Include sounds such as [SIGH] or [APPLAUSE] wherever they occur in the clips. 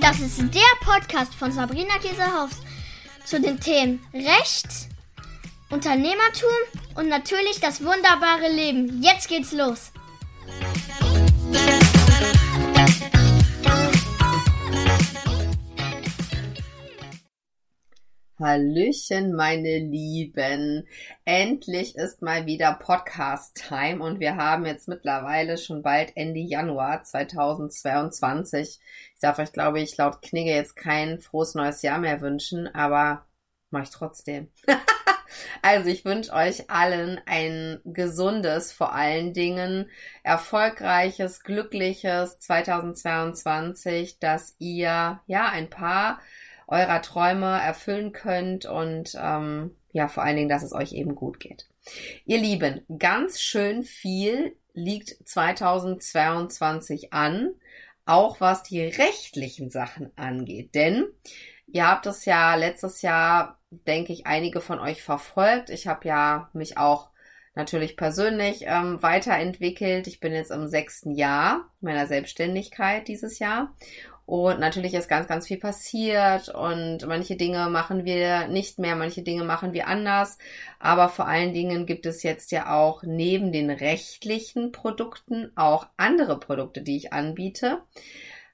Das ist der Podcast von Sabrina Käsehaus zu den Themen Recht, Unternehmertum und natürlich das wunderbare Leben. Jetzt geht's los. Hallöchen, meine Lieben. Endlich ist mal wieder Podcast-Time und wir haben jetzt mittlerweile schon bald Ende Januar 2022. Ich darf euch, glaube ich, laut Knigge jetzt kein frohes neues Jahr mehr wünschen, aber mache ich trotzdem. [LAUGHS] also ich wünsche euch allen ein gesundes, vor allen Dingen erfolgreiches, glückliches 2022, dass ihr ja ein paar eurer Träume erfüllen könnt und ähm, ja, vor allen Dingen, dass es euch eben gut geht. Ihr Lieben, ganz schön viel liegt 2022 an, auch was die rechtlichen Sachen angeht. Denn ihr habt es ja letztes Jahr, denke ich, einige von euch verfolgt. Ich habe ja mich auch natürlich persönlich ähm, weiterentwickelt. Ich bin jetzt im sechsten Jahr meiner Selbstständigkeit dieses Jahr und natürlich ist ganz, ganz viel passiert und manche Dinge machen wir nicht mehr, manche Dinge machen wir anders. Aber vor allen Dingen gibt es jetzt ja auch neben den rechtlichen Produkten auch andere Produkte, die ich anbiete.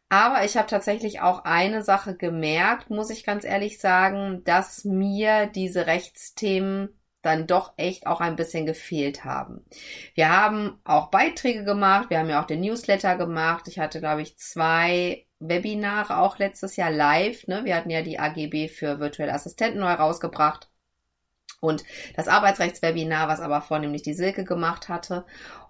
Aber ich habe tatsächlich auch eine Sache gemerkt, muss ich ganz ehrlich sagen, dass mir diese Rechtsthemen dann doch echt auch ein bisschen gefehlt haben. Wir haben auch Beiträge gemacht, wir haben ja auch den Newsletter gemacht. Ich hatte, glaube ich, zwei Webinare auch letztes Jahr live. Ne? Wir hatten ja die AGB für virtuelle Assistenten neu rausgebracht. Und das Arbeitsrechtswebinar, was aber vornehmlich die Silke gemacht hatte.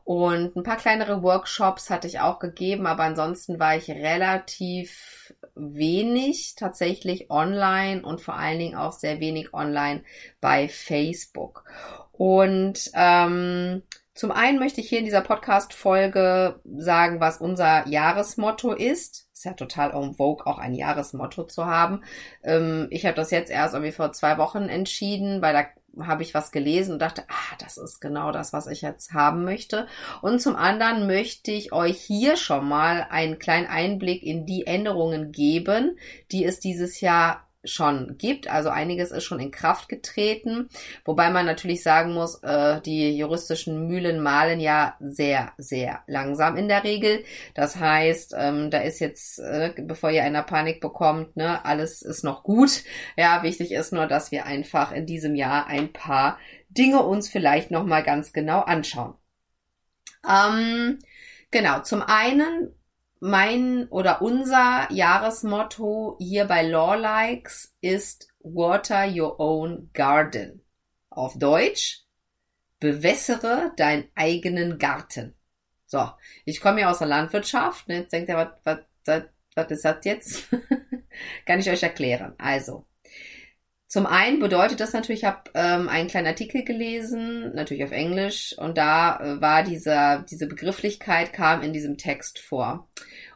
Und ein paar kleinere Workshops hatte ich auch gegeben, aber ansonsten war ich relativ wenig tatsächlich online und vor allen Dingen auch sehr wenig online bei Facebook. Und ähm, zum einen möchte ich hier in dieser Podcast-Folge sagen, was unser Jahresmotto ist. Ist ja total en vogue, auch ein Jahresmotto zu haben. Ähm, ich habe das jetzt erst irgendwie vor zwei Wochen entschieden, weil da habe ich was gelesen und dachte, ah, das ist genau das, was ich jetzt haben möchte. Und zum anderen möchte ich euch hier schon mal einen kleinen Einblick in die Änderungen geben, die es dieses Jahr schon gibt. Also einiges ist schon in Kraft getreten, wobei man natürlich sagen muss, äh, die juristischen Mühlen malen ja sehr, sehr langsam in der Regel. Das heißt, ähm, da ist jetzt, äh, bevor ihr einer Panik bekommt, ne, alles ist noch gut. Ja, wichtig ist nur, dass wir einfach in diesem Jahr ein paar Dinge uns vielleicht noch mal ganz genau anschauen. Ähm, genau, zum einen mein oder unser Jahresmotto hier bei Lawlikes ist Water Your Own Garden. Auf Deutsch, bewässere deinen eigenen Garten. So, ich komme ja aus der Landwirtschaft. Ne? Jetzt denkt ihr, was, was, was ist das jetzt? [LAUGHS] Kann ich euch erklären. Also, zum einen bedeutet das natürlich, ich habe ähm, einen kleinen Artikel gelesen, natürlich auf Englisch, und da äh, war dieser, diese Begrifflichkeit kam in diesem Text vor.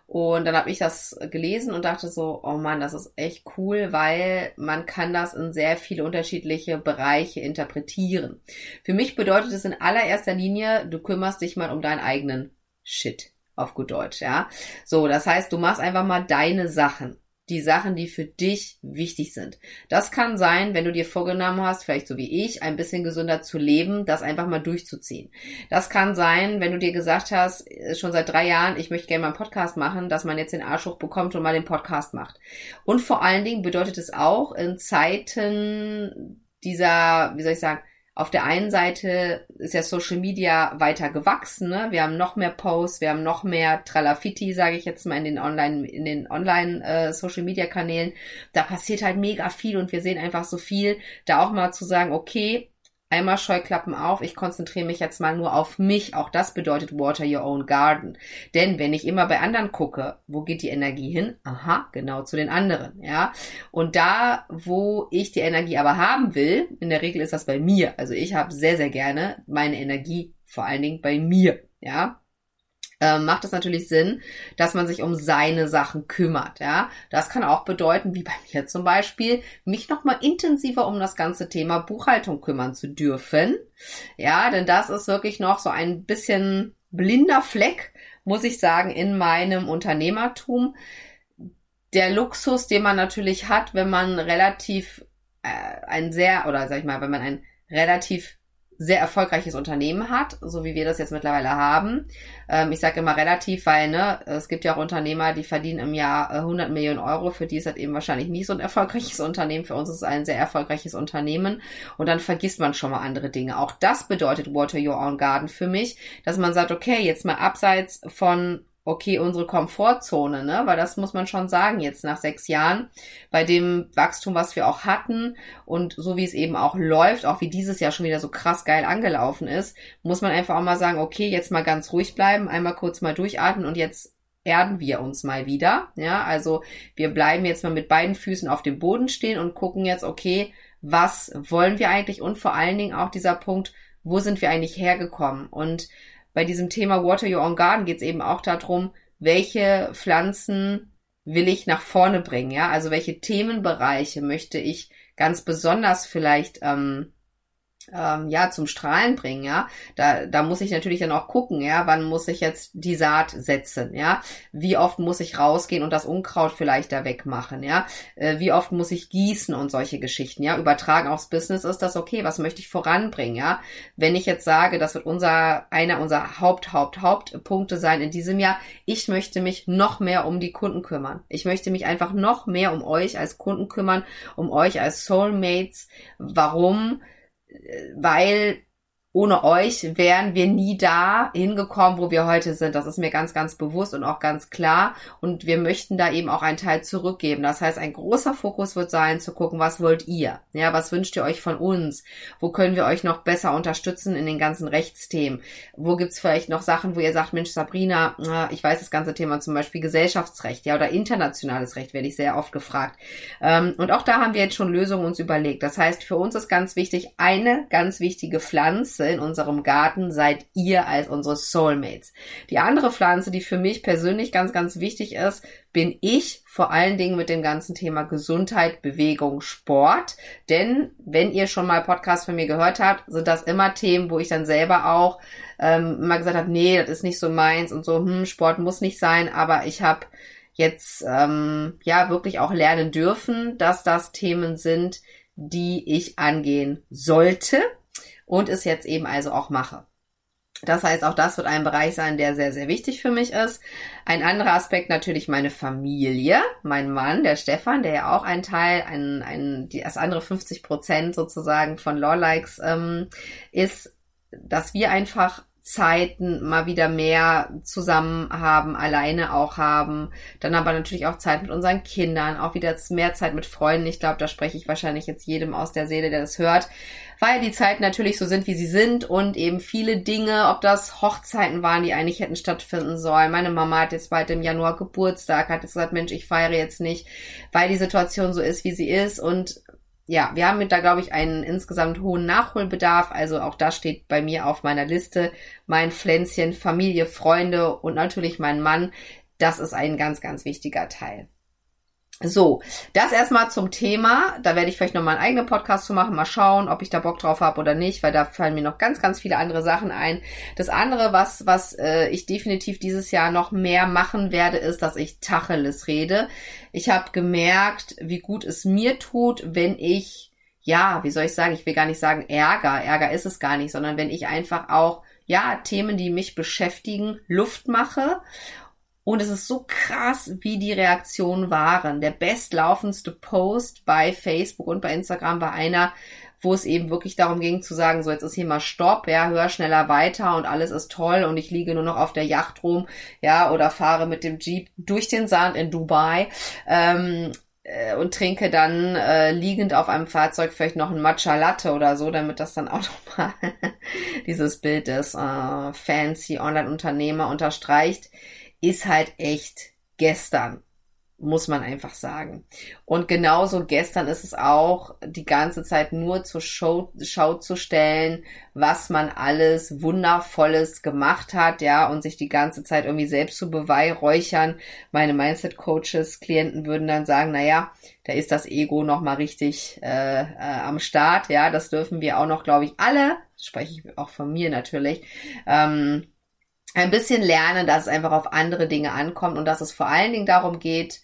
Und dann habe ich das gelesen und dachte so, oh Mann, das ist echt cool, weil man kann das in sehr viele unterschiedliche Bereiche interpretieren. Für mich bedeutet es in allererster Linie, du kümmerst dich mal um deinen eigenen Shit auf gut Deutsch, ja. So, das heißt, du machst einfach mal deine Sachen die Sachen, die für dich wichtig sind. Das kann sein, wenn du dir vorgenommen hast, vielleicht so wie ich, ein bisschen gesünder zu leben, das einfach mal durchzuziehen. Das kann sein, wenn du dir gesagt hast, äh, schon seit drei Jahren, ich möchte gerne mal einen Podcast machen, dass man jetzt den Arsch hoch bekommt und mal den Podcast macht. Und vor allen Dingen bedeutet es auch in Zeiten dieser, wie soll ich sagen, auf der einen Seite ist ja Social Media weiter gewachsen. Ne? Wir haben noch mehr Posts, wir haben noch mehr Tralafiti, sage ich jetzt mal, in den Online, in den Online äh, Social Media Kanälen. Da passiert halt mega viel und wir sehen einfach so viel. Da auch mal zu sagen, okay, Einmal Scheuklappen auf, ich konzentriere mich jetzt mal nur auf mich. Auch das bedeutet Water Your Own Garden. Denn wenn ich immer bei anderen gucke, wo geht die Energie hin? Aha, genau zu den anderen, ja. Und da, wo ich die Energie aber haben will, in der Regel ist das bei mir. Also ich habe sehr, sehr gerne meine Energie vor allen Dingen bei mir, ja. Ähm, macht es natürlich Sinn, dass man sich um seine Sachen kümmert. Ja, das kann auch bedeuten, wie bei [LAUGHS] mir zum Beispiel, mich noch mal intensiver um das ganze Thema Buchhaltung kümmern zu dürfen. Ja, denn das ist wirklich noch so ein bisschen blinder Fleck, muss ich sagen, in meinem Unternehmertum. Der Luxus, den man natürlich hat, wenn man relativ äh, ein sehr oder sag ich mal, wenn man ein relativ sehr erfolgreiches Unternehmen hat, so wie wir das jetzt mittlerweile haben. Ähm, ich sage immer relativ, weil ne, es gibt ja auch Unternehmer, die verdienen im Jahr äh, 100 Millionen Euro. Für die ist das eben wahrscheinlich nicht so ein [LAUGHS] erfolgreiches Unternehmen. Für uns ist es ein sehr erfolgreiches Unternehmen. Und dann vergisst man schon mal andere Dinge. Auch das bedeutet Water Your Own Garden für mich, dass man sagt, okay, jetzt mal abseits von okay, unsere Komfortzone, ne? Weil das muss man schon sagen, jetzt nach sechs Jahren, bei dem Wachstum, was wir auch hatten und so wie es eben auch läuft, auch wie dieses Jahr schon wieder so krass geil angelaufen ist, muss man einfach auch mal sagen, okay, jetzt mal ganz ruhig bleiben, einmal kurz mal durchatmen und jetzt erden wir uns mal wieder. Ja, also wir bleiben jetzt mal mit beiden Füßen auf dem Boden stehen und gucken jetzt, okay, was wollen wir eigentlich und vor allen Dingen auch dieser Punkt, wo sind wir eigentlich hergekommen? Und bei diesem Thema Water Your Own Garden geht es eben auch darum, welche Pflanzen will ich nach vorne bringen, ja? Also welche Themenbereiche möchte ich ganz besonders vielleicht ähm, ähm, ja zum Strahlen bringen, ja. Da, da muss ich natürlich dann auch gucken, ja, wann muss ich jetzt die Saat setzen, ja. Wie oft muss ich rausgehen und das Unkraut vielleicht da wegmachen, ja. Äh, wie oft muss ich gießen und solche Geschichten, ja. Übertragen aufs Business ist das okay. Was möchte ich voranbringen, ja? Wenn ich jetzt sage, das wird unser einer unserer Haupt Haupt Hauptpunkte sein in diesem Jahr. Ich möchte mich noch mehr um die Kunden kümmern. Ich möchte mich einfach noch mehr um euch als Kunden kümmern, um euch als Soulmates. Warum? Weil ohne euch wären wir nie da hingekommen, wo wir heute sind. Das ist mir ganz, ganz bewusst und auch ganz klar. Und wir möchten da eben auch einen Teil zurückgeben. Das heißt, ein großer Fokus wird sein, zu gucken, was wollt ihr? Ja, was wünscht ihr euch von uns? Wo können wir euch noch besser unterstützen in den ganzen Rechtsthemen? Wo gibt's vielleicht noch Sachen, wo ihr sagt, Mensch, Sabrina, ich weiß das ganze Thema zum Beispiel Gesellschaftsrecht, ja, oder internationales Recht, werde ich sehr oft gefragt. Ähm, und auch da haben wir jetzt schon Lösungen uns überlegt. Das heißt, für uns ist ganz wichtig, eine ganz wichtige Pflanze, Pflanze in unserem Garten seid ihr als unsere Soulmates. Die andere Pflanze, die für mich persönlich ganz, ganz wichtig ist, bin ich vor allen Dingen mit dem ganzen Thema Gesundheit, Bewegung, Sport. Denn wenn ihr schon mal Podcast von mir gehört habt, sind das immer Themen, wo ich dann selber auch ähm, immer gesagt habe, nee, das ist nicht so meins und so, hm, Sport muss nicht sein, aber ich habe jetzt ähm, ja wirklich auch lernen dürfen, dass das Themen sind, die ich angehen sollte und es jetzt eben also auch mache. Das heißt, auch das wird ein Bereich sein, der sehr, sehr wichtig für mich ist. Ein anderer Aspekt natürlich meine Familie, mein Mann, der Stefan, der ja auch ein Teil, ein, ein, die, das andere 50 Prozent sozusagen von Lawlikes ähm, ist, dass wir einfach Zeiten mal wieder mehr zusammen haben, alleine auch haben. Dann aber natürlich auch Zeit mit unseren Kindern, auch wieder mehr Zeit mit Freunden. Ich glaube, da spreche ich wahrscheinlich jetzt jedem aus der Seele, der das hört, weil die Zeiten natürlich so sind, wie sie sind und eben viele Dinge, ob das Hochzeiten waren, die eigentlich hätten stattfinden sollen. Meine Mama hat jetzt bald im Januar Geburtstag, hat jetzt gesagt, Mensch, ich feiere jetzt nicht, weil die Situation so ist, wie sie ist und ja, wir haben da, glaube ich, einen insgesamt hohen Nachholbedarf. Also auch das steht bei mir auf meiner Liste. Mein Pflänzchen, Familie, Freunde und natürlich mein Mann. Das ist ein ganz, ganz wichtiger Teil. So, das erstmal zum Thema. Da werde ich vielleicht noch mal einen eigenen Podcast zu machen. Mal schauen, ob ich da Bock drauf habe oder nicht, weil da fallen mir noch ganz, ganz viele andere Sachen ein. Das andere, was, was äh, ich definitiv dieses Jahr noch mehr machen werde, ist, dass ich Tacheles rede. Ich habe gemerkt, wie gut es mir tut, wenn ich, ja, wie soll ich sagen, ich will gar nicht sagen Ärger, Ärger ist es gar nicht, sondern wenn ich einfach auch ja, Themen, die mich beschäftigen, Luft mache und es ist so krass, wie die Reaktionen waren. Der bestlaufendste Post bei Facebook und bei Instagram war einer, wo es eben wirklich darum ging zu sagen, so jetzt ist hier mal Stopp, ja, hör schneller weiter und alles ist toll und ich liege nur noch auf der Yacht rum, ja, oder fahre mit dem Jeep durch den Sand in Dubai. Ähm, äh, und trinke dann äh, liegend auf einem Fahrzeug vielleicht noch ein Matcha Latte oder so, damit das dann auch [LAUGHS] nochmal dieses Bild des äh, fancy Online-Unternehmer unterstreicht ist halt echt gestern. muss man einfach sagen. Und genauso gestern ist es auch, die ganze Zeit nur zur Show, Schau zu stellen, was man alles Wundervolles gemacht hat, ja, und sich die ganze Zeit irgendwie selbst zu beweihräuchern. Meine Mindset-Coaches, Klienten würden dann sagen, na ja, da ist das Ego nochmal richtig äh, äh, am Start, ja, das dürfen wir auch noch, glaube ich, alle, spreche ich auch von mir natürlich, ähm, ein bisschen lernen, dass es einfach auf andere Dinge ankommt und dass es vor allen Dingen darum geht,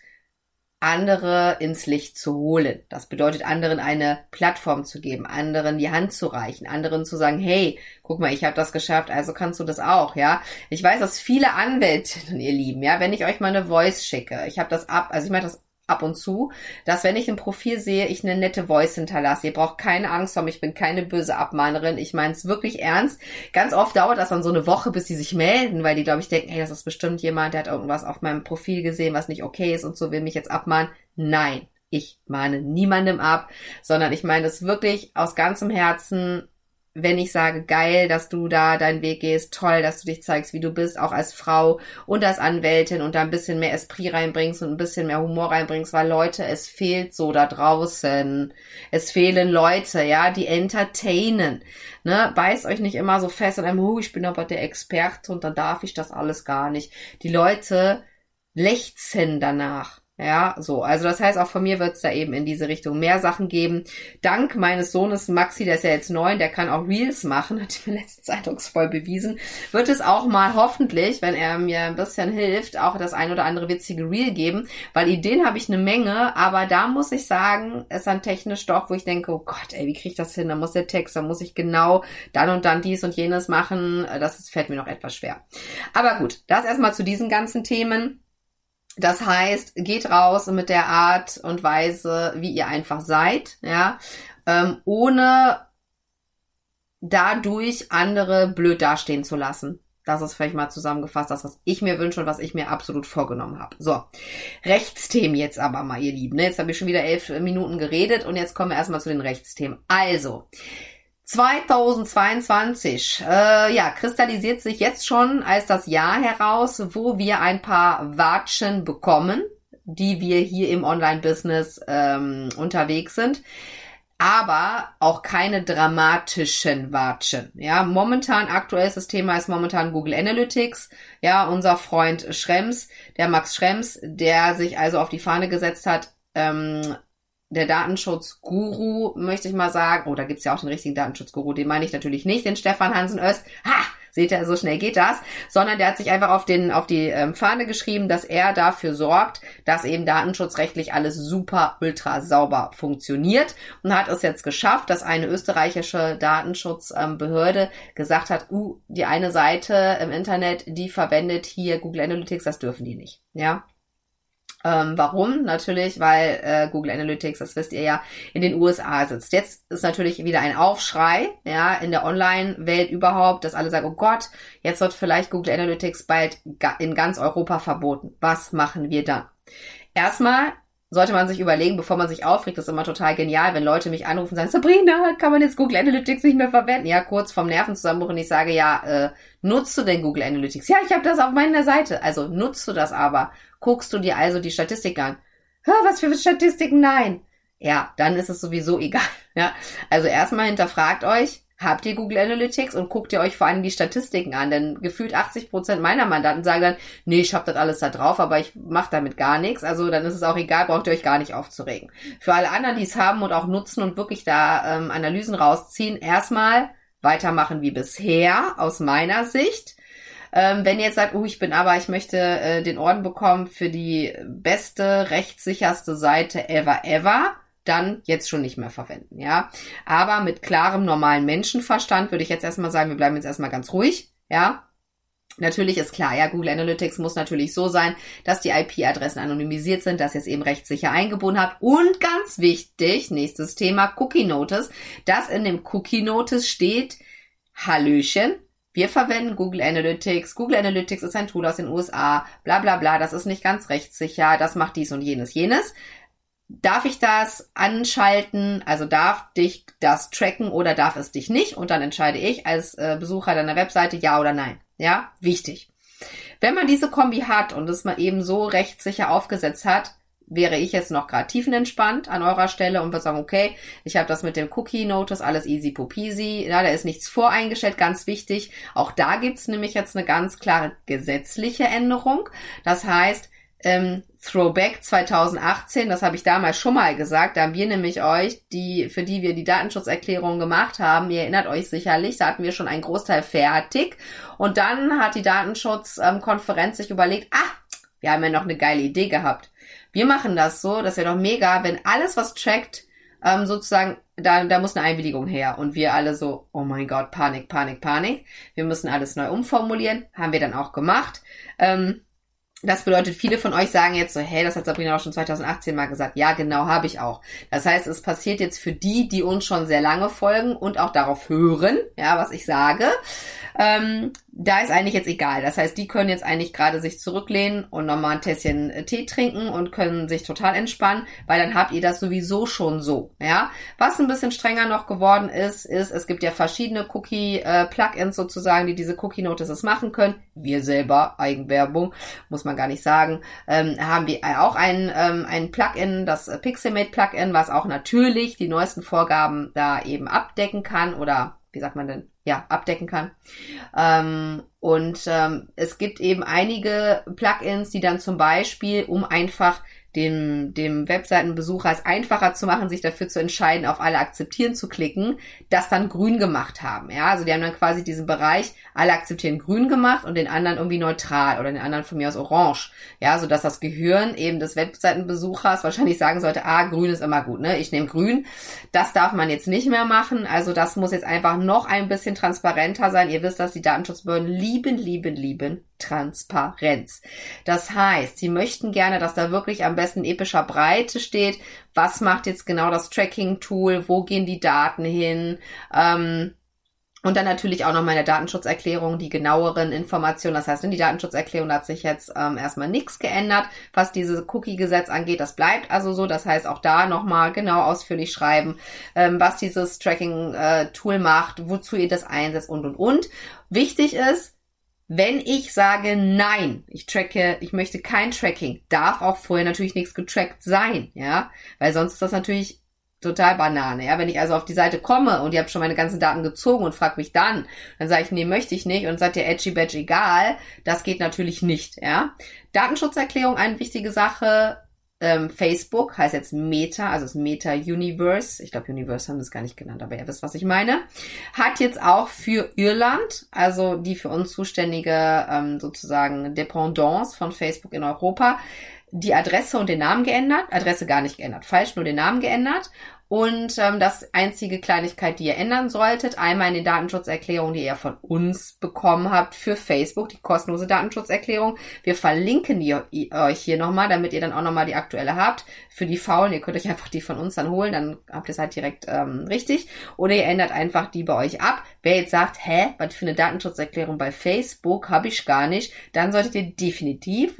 andere ins Licht zu holen. Das bedeutet, anderen eine Plattform zu geben, anderen die Hand zu reichen, anderen zu sagen, hey, guck mal, ich habe das geschafft, also kannst du das auch, ja. Ich weiß, dass viele Anwältinnen, ihr Lieben, ja, wenn ich euch mal eine Voice schicke, ich habe das ab, also ich mache das ab und zu, dass wenn ich ein Profil sehe, ich eine nette Voice hinterlasse. Ihr braucht keine Angst haben, ich bin keine böse Abmahnerin. Ich meine es wirklich ernst. Ganz oft dauert das dann so eine Woche, bis die sich melden, weil die, glaube ich, denken, hey, das ist bestimmt jemand, der hat irgendwas auf meinem Profil gesehen, was nicht okay ist und so will mich jetzt abmahnen. Nein, ich mahne niemandem ab, sondern ich meine es wirklich aus ganzem Herzen wenn ich sage, geil, dass du da deinen Weg gehst, toll, dass du dich zeigst, wie du bist, auch als Frau und als Anwältin und da ein bisschen mehr Esprit reinbringst und ein bisschen mehr Humor reinbringst, weil Leute, es fehlt so da draußen. Es fehlen Leute, ja, die entertainen. Ne, beißt euch nicht immer so fest und einem, oh, ich bin aber der Experte und dann darf ich das alles gar nicht. Die Leute lechzen danach. Ja, so. Also das heißt, auch von mir wird es da eben in diese Richtung mehr Sachen geben. Dank meines Sohnes Maxi, der ist ja jetzt neun, der kann auch Reels machen, [LAUGHS] hat mir letztens eindrucksvoll bewiesen, wird es auch mal hoffentlich, wenn er mir ein bisschen hilft, auch das ein oder andere witzige Reel geben, weil Ideen habe ich eine Menge, aber da muss ich sagen, ist dann technisch doch, wo ich denke, oh Gott, ey, wie kriege ich das hin? Da muss der Text, da muss ich genau dann und dann dies und jenes machen. Das fällt mir noch etwas schwer. Aber gut, das erstmal zu diesen ganzen Themen. Das heißt, geht raus mit der Art und Weise, wie ihr einfach seid, ja, ähm, ohne dadurch andere blöd dastehen zu lassen. Das ist vielleicht mal zusammengefasst, das, was ich mir wünsche und was ich mir absolut vorgenommen habe. So, Rechtsthemen jetzt aber mal, ihr Lieben. Ne? Jetzt habe ich schon wieder elf Minuten geredet und jetzt kommen wir erstmal zu den Rechtsthemen. Also, 2022, äh, ja, kristallisiert sich jetzt schon als das Jahr heraus, wo wir ein paar Watschen bekommen, die wir hier im Online-Business ähm, unterwegs sind. Aber auch keine dramatischen Watschen. Ja, momentan aktuell ist das Thema ist momentan Google Analytics. Ja, unser Freund Schrems, der Max Schrems, der sich also auf die Fahne gesetzt hat, ähm, der Datenschutzguru, möchte ich mal sagen, oh, da gibt's ja auch den richtigen Datenschutzguru, den meine ich natürlich nicht, den Stefan Hansen Öst. Ha! Seht ihr, so schnell geht das, sondern der hat sich einfach auf den auf die ähm, Fahne geschrieben, dass er dafür sorgt, dass eben datenschutzrechtlich alles super ultra sauber funktioniert und hat es jetzt geschafft, dass eine österreichische Datenschutzbehörde ähm, gesagt hat, uh, die eine Seite im Internet, die verwendet hier Google Analytics, das dürfen die nicht, ja? Ähm, warum? Natürlich, weil äh, Google Analytics, das wisst ihr ja, in den USA sitzt. Jetzt ist natürlich wieder ein Aufschrei, ja, in der Online-Welt überhaupt, dass alle sagen, oh Gott, jetzt wird vielleicht Google Analytics bald in ganz Europa verboten. Was machen wir dann? Erstmal sollte man sich überlegen, bevor man sich aufregt, das ist immer total genial, wenn Leute mich anrufen und sagen, Sabrina, kann man jetzt Google Analytics nicht mehr verwenden? Ja, kurz vom Nervenzusammenbruch und ich sage, ja, äh, nutzt du denn Google Analytics? Ja, ich habe das auf meiner Seite. Also nutzt du das aber. Guckst du dir also die Statistik an? Hör, was für Statistiken? Nein. Ja, dann ist es sowieso [LAUGHS] egal. Ja, also erstmal hinterfragt euch, habt ihr Google Analytics und guckt ihr euch vor allem die Statistiken an. Denn gefühlt 80 Prozent meiner Mandanten sagen dann, nee, ich habe das alles da drauf, aber ich mache damit gar nichts. Also dann ist es auch egal, braucht ihr euch gar nicht aufzuregen. Für alle anderen, die es haben und auch nutzen und wirklich da ähm, Analysen rausziehen, erstmal weitermachen wie bisher aus meiner Sicht. Ähm, wenn ihr jetzt sagt, oh, ich bin aber, ich möchte äh, den Orden bekommen für die beste, rechtssicherste Seite ever, ever, dann jetzt schon nicht mehr verwenden, ja. Aber mit klarem, normalen Menschenverstand würde ich jetzt erstmal sagen, wir bleiben jetzt erstmal ganz ruhig, ja. Natürlich ist klar, ja, Google Analytics muss natürlich so sein, dass die IP-Adressen anonymisiert sind, dass ihr es eben rechtssicher eingebunden habt. Und ganz wichtig, nächstes Thema, Cookie Notice, dass in dem Cookie Notice steht, Hallöchen, wir verwenden Google Analytics. Google Analytics ist ein Tool aus den USA, bla bla bla, das ist nicht ganz rechtssicher, das macht dies und jenes, jenes. Darf ich das anschalten? Also darf dich das tracken oder darf es dich nicht? Und dann entscheide ich als äh, Besucher deiner Webseite ja oder nein. Ja, wichtig. Wenn man diese Kombi hat und es mal eben so rechtssicher aufgesetzt hat, wäre ich jetzt noch gerade tiefenentspannt an eurer Stelle und würde sagen, okay, ich habe das mit dem Cookie Notice, alles easy popisi, ja, da ist nichts voreingestellt, ganz wichtig. Auch da gibt's nämlich jetzt eine ganz klare gesetzliche Änderung. Das heißt, ähm, Throwback 2018, das habe ich damals schon mal gesagt, da haben wir nämlich euch, die, für die wir die Datenschutzerklärung gemacht haben, ihr erinnert euch sicherlich, da hatten wir schon einen Großteil fertig und dann hat die Datenschutzkonferenz sich überlegt, ah, wir haben ja noch eine geile Idee gehabt. Wir machen das so, das wäre doch mega, wenn alles, was trackt, ähm, sozusagen, da, da muss eine Einwilligung her. Und wir alle so, oh mein Gott, Panik, Panik, Panik. Wir müssen alles neu umformulieren. Haben wir dann auch gemacht. Ähm, das bedeutet, viele von euch sagen jetzt so, hey, das hat Sabrina auch schon 2018 mal gesagt. Ja, genau, habe ich auch. Das heißt, es passiert jetzt für die, die uns schon sehr lange folgen und auch darauf hören, ja, was ich sage. Ähm, da ist eigentlich jetzt egal. Das heißt, die können jetzt eigentlich gerade sich zurücklehnen und nochmal ein Tässchen äh, Tee trinken und können sich total entspannen, weil dann habt ihr das sowieso schon so. Ja, was ein bisschen strenger noch geworden ist, ist, es gibt ja verschiedene Cookie-Plugins äh, sozusagen, die diese Cookie-Notices machen können. Wir selber, Eigenwerbung, muss man gar nicht sagen, ähm, haben wir auch ein, ähm, ein Plugin, das Pixelmate-Plugin, was auch natürlich die neuesten Vorgaben da eben abdecken kann oder wie sagt man denn, ja, abdecken kann. Ähm, und ähm, es gibt eben einige Plugins, die dann zum Beispiel, um einfach dem, dem Webseitenbesucher es einfacher zu machen, sich dafür zu entscheiden, auf alle akzeptieren zu klicken, das dann grün gemacht haben. Ja, also die haben dann quasi diesen Bereich, alle akzeptieren grün gemacht und den anderen irgendwie neutral oder den anderen von mir aus orange. Ja, so dass das Gehirn eben des Webseitenbesuchers wahrscheinlich sagen sollte, ah, grün ist immer gut, ne? Ich nehme grün. Das darf man jetzt nicht mehr machen. Also das muss jetzt einfach noch ein bisschen transparenter sein. Ihr wisst, dass die Datenschutzbehörden lieben, lieben, lieben Transparenz. Das heißt, sie möchten gerne, dass da wirklich am besten epischer Breite steht. Was macht jetzt genau das Tracking-Tool? Wo gehen die Daten hin? Ähm, und dann natürlich auch noch meine Datenschutzerklärung, die genaueren Informationen. Das heißt, in die Datenschutzerklärung hat sich jetzt ähm, erstmal nichts geändert, was dieses Cookie-Gesetz angeht. Das bleibt also so. Das heißt, auch da nochmal genau ausführlich schreiben, ähm, was dieses Tracking-Tool äh, macht, wozu ihr das einsetzt und, und, und. Wichtig ist, wenn ich sage nein, ich tracke, ich möchte kein Tracking, darf auch vorher natürlich nichts getrackt sein, ja, weil sonst ist das natürlich total Banane, ja. Wenn ich also auf die Seite komme und ihr habt schon meine ganzen Daten gezogen und fragt mich dann, dann sage ich, nee, möchte ich nicht und sagt ihr edgy badge egal, das geht natürlich nicht, ja. Datenschutzerklärung, eine wichtige Sache, ähm, Facebook heißt jetzt Meta, also das Meta Universe. Ich glaube, Universe haben das gar nicht genannt, aber ihr wisst, was ich meine. Hat jetzt auch für Irland, also die für uns zuständige ähm, sozusagen Dependance von Facebook in Europa, die Adresse und den Namen geändert. Adresse gar nicht geändert, falsch, nur den Namen geändert. Und ähm, das einzige Kleinigkeit, die ihr ändern solltet, einmal in den Datenschutzerklärungen, die ihr von uns bekommen habt für Facebook, die kostenlose Datenschutzerklärung. Wir verlinken die euch hier nochmal, damit ihr dann auch nochmal die aktuelle habt. Für die Faulen, ihr könnt euch einfach die von uns dann holen, dann habt ihr es halt direkt ähm, richtig. Oder ihr ändert einfach die bei euch ab. Wer jetzt sagt, hä, was für eine Datenschutzerklärung bei Facebook habe ich gar nicht, dann solltet ihr definitiv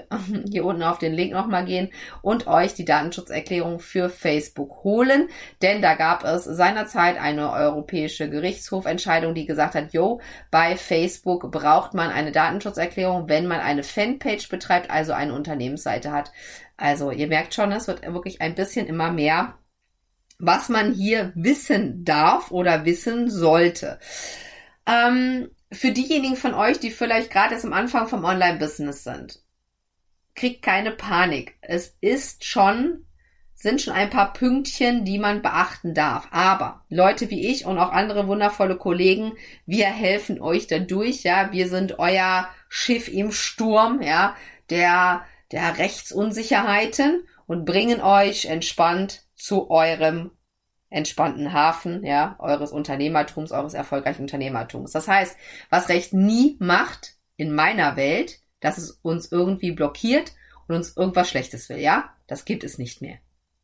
hier unten auf den Link nochmal gehen und euch die Datenschutzerklärung für Facebook holen denn da gab es seinerzeit eine europäische Gerichtshofentscheidung, die gesagt hat, yo, bei Facebook braucht man eine Datenschutzerklärung, wenn man eine Fanpage betreibt, also eine Unternehmensseite hat. Also ihr merkt schon, es wird wirklich ein bisschen immer mehr, was man hier wissen darf oder wissen sollte. Ähm, für diejenigen von euch, die vielleicht gerade erst am Anfang vom Online-Business sind, kriegt keine Panik. Es ist schon sind schon ein paar Pünktchen, die man beachten darf. Aber Leute wie ich und auch andere wundervolle Kollegen, wir helfen euch dadurch, ja. Wir sind euer Schiff im Sturm, ja, der, der Rechtsunsicherheiten und bringen euch entspannt zu eurem entspannten Hafen, ja, eures Unternehmertums, eures erfolgreichen Unternehmertums. Das heißt, was Recht nie macht in meiner Welt, dass es uns irgendwie blockiert und uns irgendwas Schlechtes will, ja, das gibt es nicht mehr.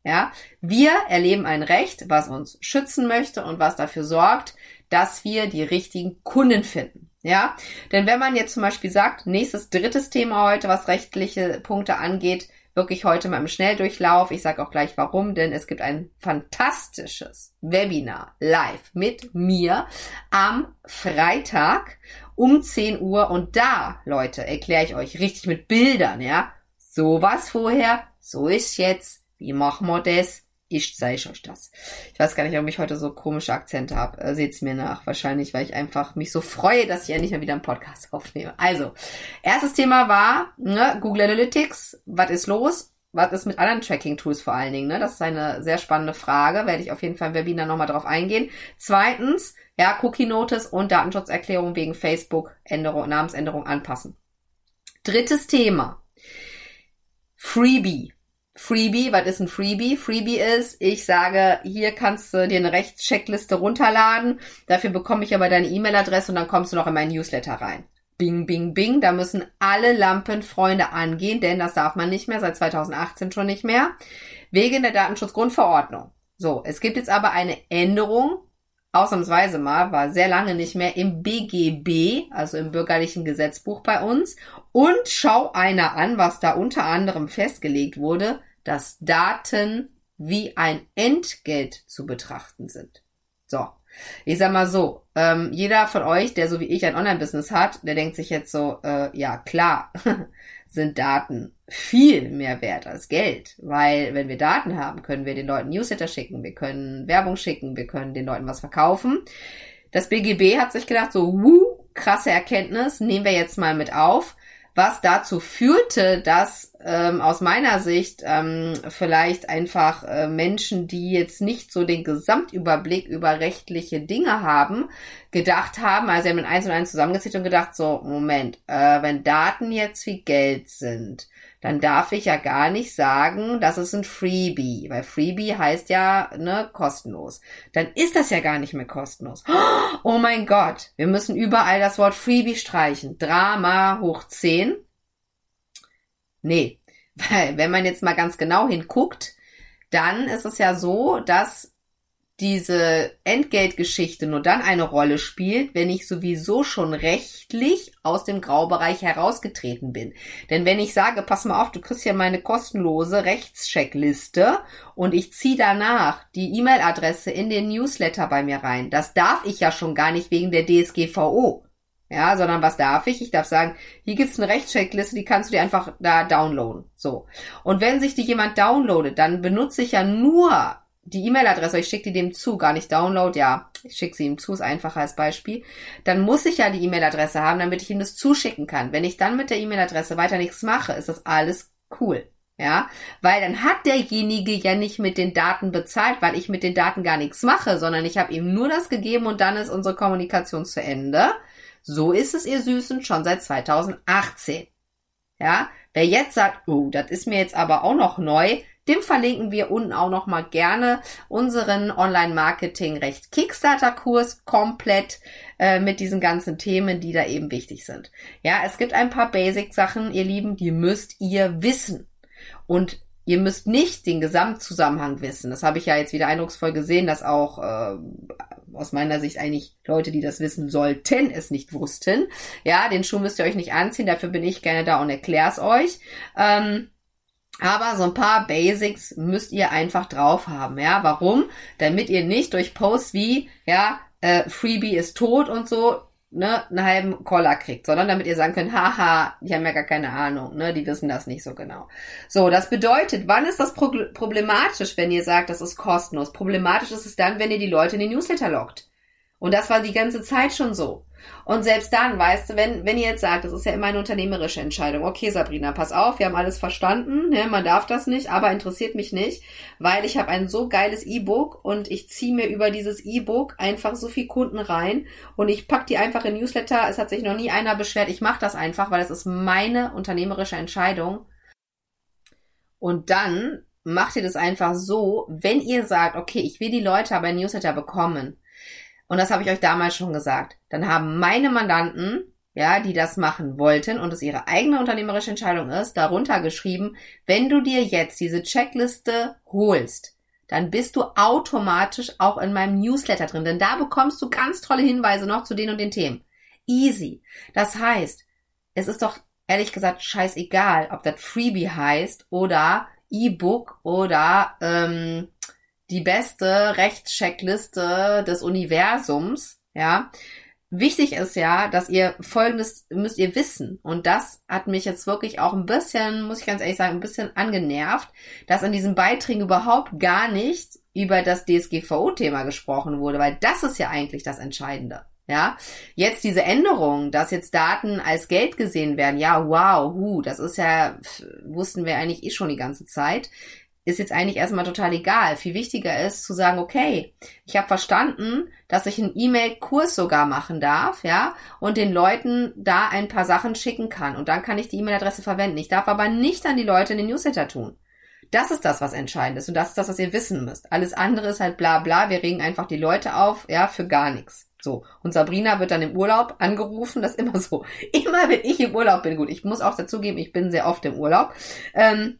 Ja, wir erleben ein Recht, was uns schützen möchte und was dafür sorgt, dass wir die richtigen Kunden finden. Ja, denn wenn man jetzt zum Beispiel sagt, nächstes drittes Thema heute, was rechtliche Punkte angeht, wirklich heute mal im Schnelldurchlauf. Ich sage auch gleich warum, denn es gibt ein fantastisches Webinar live mit mir am Freitag um 10 Uhr. Und da, Leute, erkläre ich euch richtig mit Bildern, ja, sowas vorher so ist jetzt, wie machen wir das? Ich zeige euch das. Ich weiß gar nicht, warum ich heute so komische Akzente habe. Äh, Seht's mir nach. Wahrscheinlich, weil ich einfach mich so freue, dass ich endlich mal wieder einen Podcast [LAUGHS] aufnehme. Also, erstes Thema war ne, Google Analytics. Was ist los? Was ist mit anderen Tracking-Tools vor allen Dingen? Ne? Das ist eine sehr spannende Frage. Werde ich auf jeden Fall im Webinar nochmal drauf eingehen. Zweitens, ja, Cookie-Notice und Datenschutzerklärung wegen Facebook, Änderung, Namensänderung anpassen. Drittes Thema. Freebie. Freebie, was ist ein Freebie? Freebie ist, ich sage, hier kannst du dir eine Rechtscheckliste runterladen, dafür bekomme ich aber deine E-Mail-Adresse und dann kommst du noch in mein Newsletter rein. Bing, bing, bing, da müssen alle Lampenfreunde angehen, denn das darf man nicht mehr, seit 2018 schon nicht mehr, wegen der Datenschutzgrundverordnung. So, es gibt jetzt aber eine Änderung, ausnahmsweise mal, war sehr lange nicht mehr im BGB, also im bürgerlichen Gesetzbuch bei uns. Und schau einer an, was da unter anderem festgelegt wurde, dass Daten wie ein Entgelt zu betrachten sind. So. Ich sag mal so, ähm, jeder von euch, der so wie ich ein Online-Business hat, der denkt sich jetzt so, äh, ja klar, [LAUGHS] sind Daten viel mehr wert als Geld. Weil wenn wir Daten haben, können wir den Leuten Newsletter schicken, wir können Werbung schicken, wir können den Leuten was verkaufen. Das BGB hat sich gedacht, so, wuh, krasse Erkenntnis, nehmen wir jetzt mal mit auf was dazu führte, dass ähm, aus meiner Sicht ähm, vielleicht einfach äh, Menschen, die jetzt nicht so den Gesamtüberblick über rechtliche Dinge haben, gedacht haben, also sie haben in eins und eins zusammengezählt und gedacht, so, Moment, äh, wenn Daten jetzt wie Geld sind, dann darf ich ja gar nicht sagen, das ist ein Freebie, weil Freebie heißt ja, ne, kostenlos. Dann ist das ja gar nicht mehr kostenlos. [GASPS] Oh mein Gott, wir müssen überall das Wort Freebie streichen. Drama hoch 10. Nee, [LAUGHS] weil wenn man jetzt mal ganz genau hinguckt, dann ist es ja so, dass diese Entgeltgeschichte nur dann eine Rolle spielt, wenn ich sowieso schon rechtlich aus dem Graubereich herausgetreten bin. Denn wenn ich sage, pass mal auf, du kriegst ja meine kostenlose Rechtscheckliste und ich ziehe danach die E-Mail-Adresse in den Newsletter bei mir rein, das darf ich ja schon gar nicht wegen der DSGVO. Ja, sondern was darf ich? Ich darf sagen, hier gibt's eine Rechtscheckliste, die kannst du dir einfach da downloaden. So. Und wenn sich die jemand downloadet, dann benutze ich ja nur die E-Mail-Adresse, ich schicke die dem zu, gar nicht Download, ja, ich schicke sie ihm zu, ist einfacher als Beispiel, dann muss ich ja die E-Mail-Adresse haben, damit ich ihm das zuschicken kann. Wenn ich dann mit der E-Mail-Adresse weiter nichts mache, ist das alles cool. Ja, weil dann hat derjenige ja nicht mit den Daten bezahlt, weil ich mit den Daten gar nichts mache, sondern ich habe ihm nur das gegeben und dann ist unsere Kommunikation zu Ende. So ist es, ihr Süßen, schon seit 2018. Ja, wer jetzt sagt, oh, das ist mir jetzt aber auch noch neu, dem verlinken wir unten auch noch mal gerne unseren Online-Marketing-Recht Kickstarter-Kurs komplett äh, mit diesen ganzen Themen, die da eben wichtig sind. Ja, es gibt ein paar Basic-Sachen, ihr Lieben, die müsst ihr wissen. Und ihr müsst nicht den Gesamtzusammenhang wissen. Das habe ich ja jetzt wieder eindrucksvoll gesehen, dass auch äh, aus meiner Sicht eigentlich Leute, die das wissen sollten, es nicht wussten. Ja, den Schuh müsst ihr euch nicht anziehen, dafür bin ich gerne da und erklär's euch. Ähm, aber so ein paar Basics müsst ihr einfach drauf haben, ja. Warum? Damit ihr nicht durch Posts wie, ja, äh, Freebie ist tot und so, ne, einen halben Koller kriegt, sondern damit ihr sagen könnt, haha, die haben ja gar keine Ahnung, ne, die wissen das nicht so genau. So, das bedeutet, wann ist das pro problematisch, wenn ihr sagt, das ist kostenlos? Problematisch ist es dann, wenn ihr die Leute in den Newsletter lockt. Und das war die ganze Zeit schon so. Und selbst dann, weißt du, wenn, wenn ihr jetzt sagt, das ist ja immer eine unternehmerische Entscheidung. Okay, Sabrina, pass auf, wir haben alles verstanden, ne, man darf das nicht, aber interessiert mich nicht, weil ich habe ein so geiles E-Book und ich ziehe mir über dieses E-Book einfach so viel Kunden rein und ich pack die einfach in Newsletter. Es hat sich noch nie einer beschwert. Ich mache das einfach, weil es ist meine unternehmerische Entscheidung. Und dann macht ihr das einfach so, wenn ihr sagt, okay, ich will die Leute aber in Newsletter bekommen, und das habe ich euch damals schon gesagt. Dann haben meine Mandanten, ja, die das machen wollten und es ihre eigene unternehmerische Entscheidung ist, darunter geschrieben, wenn du dir jetzt diese Checkliste holst, dann bist du automatisch auch in meinem Newsletter drin, denn da bekommst du ganz tolle Hinweise noch zu den und den Themen. Easy. Das heißt, es ist doch ehrlich gesagt scheißegal, ob das Freebie heißt oder E-Book oder ähm, die beste Rechtscheckliste des Universums, ja. wichtig ist ja, dass ihr folgendes müsst ihr wissen. Und das hat mich jetzt wirklich auch ein bisschen, muss ich ganz ehrlich sagen, ein bisschen angenervt, dass in diesen Beiträgen überhaupt gar nicht über das DSGVO-Thema gesprochen wurde, weil das ist ja eigentlich das Entscheidende. Ja, jetzt diese Änderung, dass jetzt Daten als Geld gesehen werden, ja, wow, hu, das ist ja, wussten wir eigentlich eh schon die ganze Zeit ist jetzt eigentlich erstmal total egal. Viel wichtiger ist zu sagen, okay, ich habe verstanden, dass ich einen E-Mail-Kurs sogar machen darf, ja, und den Leuten da ein paar Sachen schicken kann. Und dann kann ich die E-Mail-Adresse verwenden. Ich darf aber nicht an die Leute in den Newsletter tun. Das ist das, was entscheidend ist. Und das ist das, was ihr wissen müsst. Alles andere ist halt bla bla. Wir regen einfach die Leute auf, ja, für gar nichts. So. Und Sabrina wird dann im Urlaub angerufen. Das ist immer so. [LAUGHS] Immer wenn ich im Urlaub bin, gut, ich muss auch dazugeben, ich bin sehr oft im Urlaub. Ähm,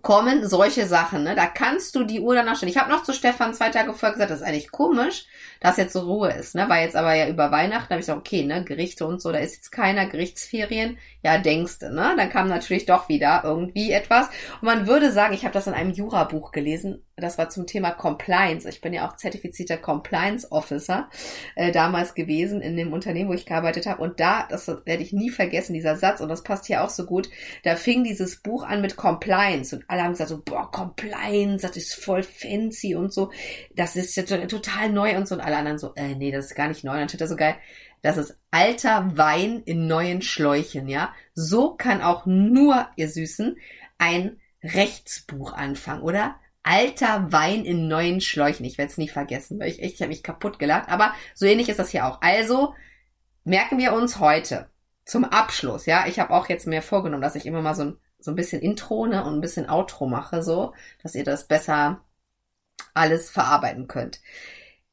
kommen solche Sachen. Ne? Da kannst du die Uhr danach stellen. Ich habe noch zu Stefan zwei Tage vorher gesagt, das ist eigentlich komisch, dass jetzt so Ruhe ist. Ne? War jetzt aber ja über Weihnachten, habe ich gesagt, okay, ne, Gerichte und so, da ist jetzt keiner, Gerichtsferien. Ja, denkste, ne? Dann kam natürlich doch wieder irgendwie etwas. Und man würde sagen, ich habe das in einem Jurabuch gelesen, das war zum Thema Compliance. Ich bin ja auch zertifizierter Compliance Officer äh, damals gewesen in dem Unternehmen, wo ich gearbeitet habe. Und da, das werde ich nie vergessen, dieser Satz, und das passt hier auch so gut, da fing dieses Buch an mit Compliance. Und alle haben gesagt so, boah, Compliance, das ist voll fancy und so. Das ist ja total neu und so. Und alle anderen so, äh, nee, das ist gar nicht neu. Und dann steht da so geil, das ist alter Wein in neuen Schläuchen, ja. So kann auch nur, ihr Süßen, ein Rechtsbuch anfangen, oder? Alter Wein in neuen Schläuchen. Ich werde es nie vergessen, weil ich echt, ich habe mich kaputt gelacht. Aber so ähnlich ist das hier auch. Also merken wir uns heute zum Abschluss. Ja, ich habe auch jetzt mir vorgenommen, dass ich immer mal so ein, so ein bisschen Intro ne, und ein bisschen Outro mache, so, dass ihr das besser alles verarbeiten könnt.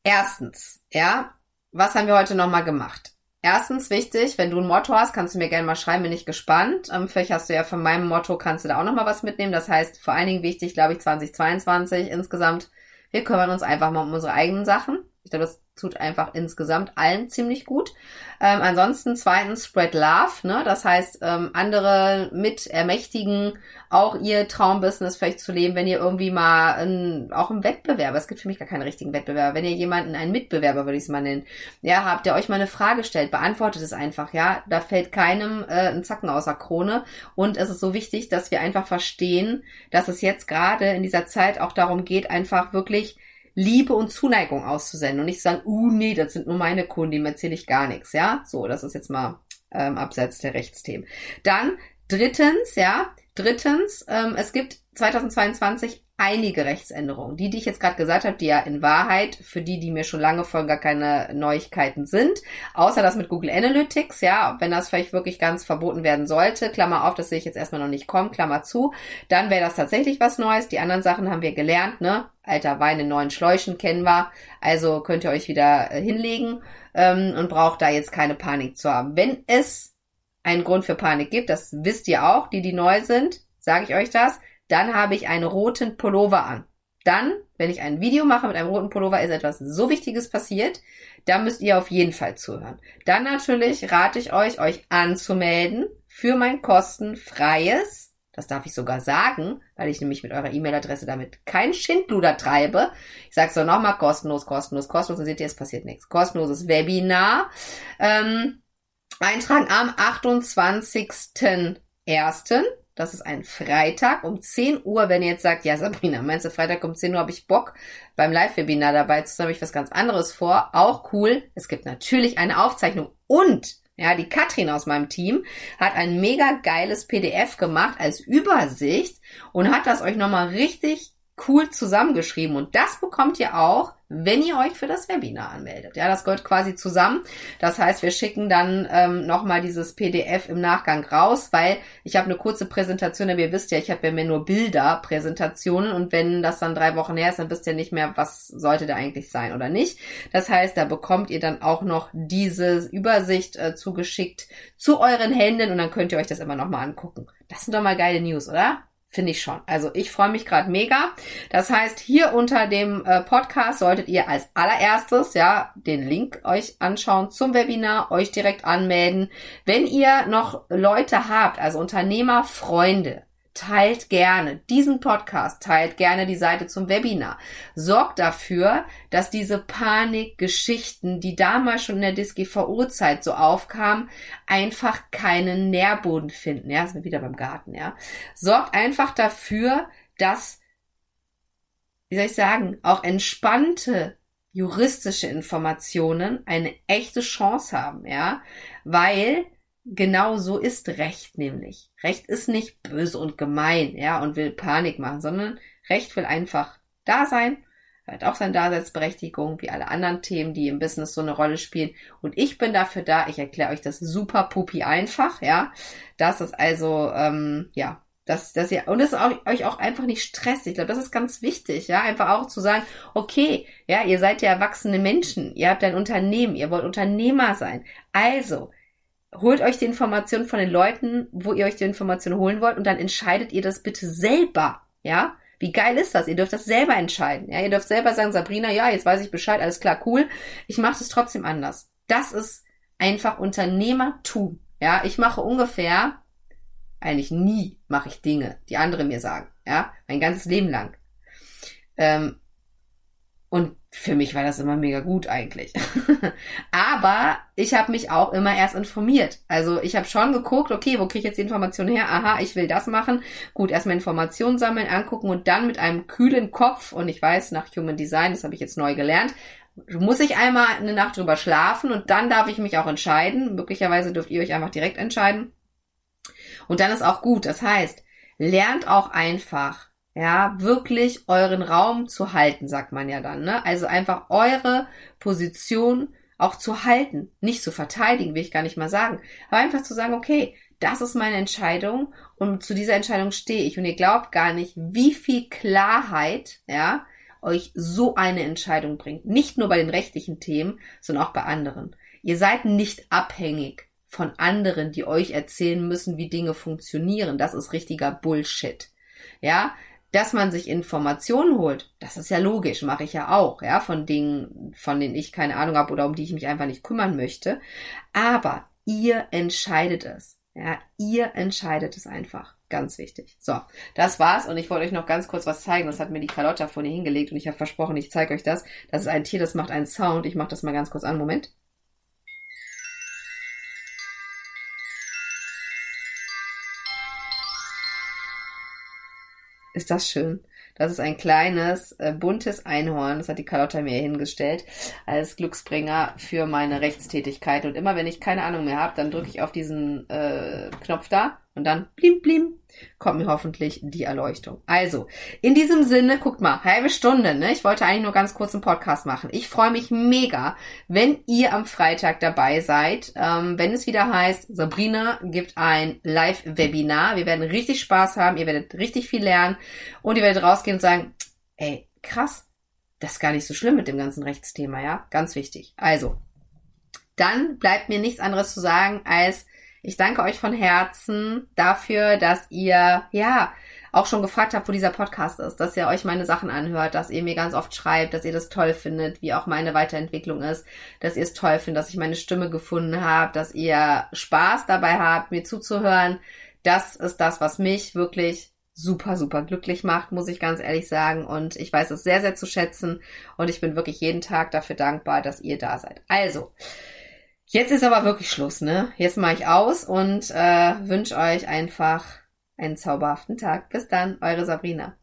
Erstens, ja, was haben wir heute nochmal gemacht? Erstens wichtig, wenn du ein Motto hast, kannst du mir gerne mal schreiben, bin ich gespannt. Ähm, vielleicht hast du ja von meinem Motto, kannst du da auch nochmal was mitnehmen. Das heißt, vor allen Dingen wichtig, glaube ich, 2022 insgesamt, wir kümmern uns einfach mal um unsere eigenen Sachen. Ich glaube, das tut einfach insgesamt allen ziemlich gut. Ähm, ansonsten zweitens Spread Love, ne? Das heißt, ähm, andere mit ermächtigen, auch ihr Traumbusiness vielleicht zu leben, wenn ihr irgendwie mal ein, auch ein Wettbewerber, es gibt für mich gar keinen richtigen Wettbewerber, wenn ihr jemanden, einen Mitbewerber würde ich es mal nennen, ja, habt ihr euch mal eine Frage stellt, beantwortet es einfach, ja, da fällt keinem äh, ein Zacken außer Krone und es ist so wichtig, dass wir einfach verstehen, dass es jetzt gerade in dieser Zeit auch darum geht, einfach wirklich Liebe und Zuneigung auszusenden und nicht sagen, uh, nee, das sind nur meine Kunden, dem erzähle ich gar nichts, ja. So, das ist jetzt mal ähm, abseits der Rechtsthemen. Dann drittens, ja, drittens, ähm, es gibt 2022 einige Rechtsänderungen. Die, die ich jetzt gerade gesagt habe, die ja in Wahrheit für die, die mir schon lange folgen, gar keine Neuigkeiten sind. Außer das mit Google Analytics, ja, wenn das vielleicht wirklich ganz verboten werden sollte, Klammer auf, das sehe ich jetzt erstmal noch nicht kommen, Klammer zu, dann wäre das tatsächlich was Neues. Die anderen Sachen haben wir gelernt, ne? Alter Wein in neuen Schläuchen kennen wir. Also könnt ihr euch wieder äh, hinlegen ähm, und braucht da jetzt keine Panik zu haben. Wenn es einen Grund für Panik gibt, das wisst ihr auch, die, die neu sind, sage ich euch das, dann habe ich einen roten Pullover an. Dann, wenn ich ein Video mache mit einem roten Pullover, ist etwas so Wichtiges passiert, da müsst ihr auf jeden Fall zuhören. Dann natürlich rate ich euch, euch anzumelden für mein kostenfreies, das darf ich sogar sagen, weil ich nämlich mit eurer E-Mail-Adresse damit kein Schindluder treibe. Ich sage es doch nochmal, kostenlos, kostenlos, kostenlos, dann seht ihr, es passiert nichts. Kostenloses Webinar. Ähm, eintragen am 28.01. Das ist ein Freitag um 10 Uhr. Wenn ihr jetzt sagt, ja Sabrina, meinst du Freitag um 10 Uhr habe ich Bock beim Live-Webinar dabei zu sein, habe ich was ganz anderes vor. Auch cool. Es gibt natürlich eine Aufzeichnung und ja, die Katrin aus meinem Team hat ein mega geiles PDF gemacht als Übersicht und hat das euch nochmal richtig cool zusammengeschrieben. Und das bekommt ihr auch, wenn ihr euch für das Webinar anmeldet. Ja, das gehört quasi zusammen. Das heißt, wir schicken dann ähm, nochmal dieses PDF im Nachgang raus, weil ich habe eine kurze Präsentation, aber ihr wisst ja, ich habe ja mehr nur Bilder, Präsentationen und wenn das dann drei Wochen her ist, dann wisst ihr nicht mehr, was sollte da eigentlich sein oder nicht. Das heißt, da bekommt ihr dann auch noch diese Übersicht äh, zugeschickt zu euren Händen und dann könnt ihr euch das immer nochmal angucken. Das sind doch mal geile News, oder? Finde ich schon. Also ich freue mich gerade mega. Das heißt, hier unter dem äh, Podcast solltet ihr als allererstes ja den Link euch anschauen zum Webinar, euch direkt anmelden. Wenn ihr noch Leute habt, also Unternehmer, Freunde, teilt gerne diesen Podcast, teilt gerne die Seite zum Webinar. Sorgt dafür, dass diese Panikgeschichten, die damals schon in der DSGVO-Zeit so aufkamen, einfach keinen Nährboden finden. Ja, sind wir wieder beim Garten, ja. Sorgt einfach dafür, dass, wie soll ich sagen, auch entspannte juristische Informationen eine echte Chance haben, ja, weil genau so ist Recht nämlich. Recht ist nicht böse und gemein, ja, und will Panik machen, sondern Recht will einfach da sein, hat auch seine Daseinsberechtigung, wie alle anderen Themen, die im Business so eine Rolle spielen. Und ich bin dafür da, ich erkläre euch das super pupi einfach, ja. Das ist also, ähm, ja, dass, dass ihr, und es euch auch einfach nicht stresst. Ich glaube, das ist ganz wichtig, ja, einfach auch zu sagen, okay, ja, ihr seid ja erwachsene Menschen, ihr habt ein Unternehmen, ihr wollt Unternehmer sein. Also, holt euch die Informationen von den Leuten, wo ihr euch die Informationen holen wollt und dann entscheidet ihr das bitte selber, ja. Wie geil ist das? Ihr dürft das selber entscheiden. Ja, ihr dürft selber sagen, Sabrina, ja, jetzt weiß ich Bescheid, alles klar, cool. Ich mache das trotzdem anders. Das ist einfach Unternehmertum. Ja, ich mache ungefähr eigentlich nie mache ich Dinge, die andere mir sagen. Ja, mein ganzes Leben lang. Ähm, und für mich war das immer mega gut eigentlich. [LAUGHS] Aber ich habe mich auch immer erst informiert. Also ich habe schon geguckt, okay, wo kriege ich jetzt die Information her? Aha, ich will das machen. Gut, erstmal Informationen sammeln, angucken und dann mit einem kühlen Kopf, und ich weiß, nach Human Design, das habe ich jetzt neu gelernt, muss ich einmal eine Nacht drüber schlafen und dann darf ich mich auch entscheiden. Möglicherweise dürft ihr euch einfach direkt entscheiden. Und dann ist auch gut. Das heißt, lernt auch einfach, ja, wirklich euren Raum zu halten, sagt man ja dann, ne? Also einfach eure Position auch zu halten, nicht zu verteidigen, will ich gar nicht mal sagen, aber einfach zu sagen, okay, das ist meine Entscheidung und zu dieser Entscheidung stehe ich und ihr glaubt gar nicht, wie viel Klarheit, ja, euch so eine Entscheidung bringt. Nicht nur bei den rechtlichen Themen, sondern auch bei anderen. Ihr seid nicht abhängig von anderen, die euch erzählen müssen, wie Dinge funktionieren. Das ist richtiger Bullshit. Ja, dass man sich Informationen holt, das ist ja logisch, mache ich ja auch, ja, von Dingen, von denen ich keine Ahnung habe oder um die ich mich einfach nicht kümmern möchte. Aber ihr entscheidet es. Ja, ihr entscheidet es einfach. Ganz wichtig. So, das war's und ich wollte euch noch ganz kurz was zeigen. Das hat mir die Carlotta vorne hingelegt und ich habe versprochen, ich zeige euch das. Das ist ein Tier, das macht einen Sound. Ich mache das mal ganz kurz an. Moment. Ist das schön? Das ist ein kleines, äh, buntes Einhorn. Das hat die Carlotta mir hingestellt als Glücksbringer für meine Rechtstätigkeit. Und immer wenn ich keine Ahnung mehr habe, dann drücke ich auf diesen äh, Knopf da und dann blim blim kommt mir hoffentlich die Erleuchtung. Also, in diesem Sinne, guckt mal, halbe Stunde, ne? Ich wollte eigentlich nur ganz kurz einen Podcast machen. Ich freue mich mega, wenn ihr am Freitag dabei seid, ähm, wenn es wieder heißt, Sabrina gibt ein Live-Webinar. Wir werden richtig Spaß haben, ihr werdet richtig viel lernen und ihr werdet rausgehen und sagen, ey, krass, das ist gar nicht so schlimm mit dem ganzen Rechtsthema, ja? Ganz wichtig. Also, dann bleibt mir nichts anderes zu sagen als ich danke euch von Herzen dafür, dass ihr, ja, auch schon gefragt habt, wo dieser Podcast ist, dass ihr euch meine Sachen anhört, dass ihr mir ganz oft schreibt, dass ihr das toll findet, wie auch meine Weiterentwicklung ist, dass ihr es toll findet, dass ich meine Stimme gefunden habe, dass ihr Spaß dabei habt, mir zuzuhören. Das ist das, was mich wirklich super, super glücklich macht, muss ich ganz ehrlich sagen. Und ich weiß es sehr, sehr zu schätzen. Und ich bin wirklich jeden Tag dafür dankbar, dass ihr da seid. Also, Jetzt ist aber wirklich Schluss, ne? Jetzt mache ich aus und äh, wünsche euch einfach einen zauberhaften Tag. Bis dann, eure Sabrina.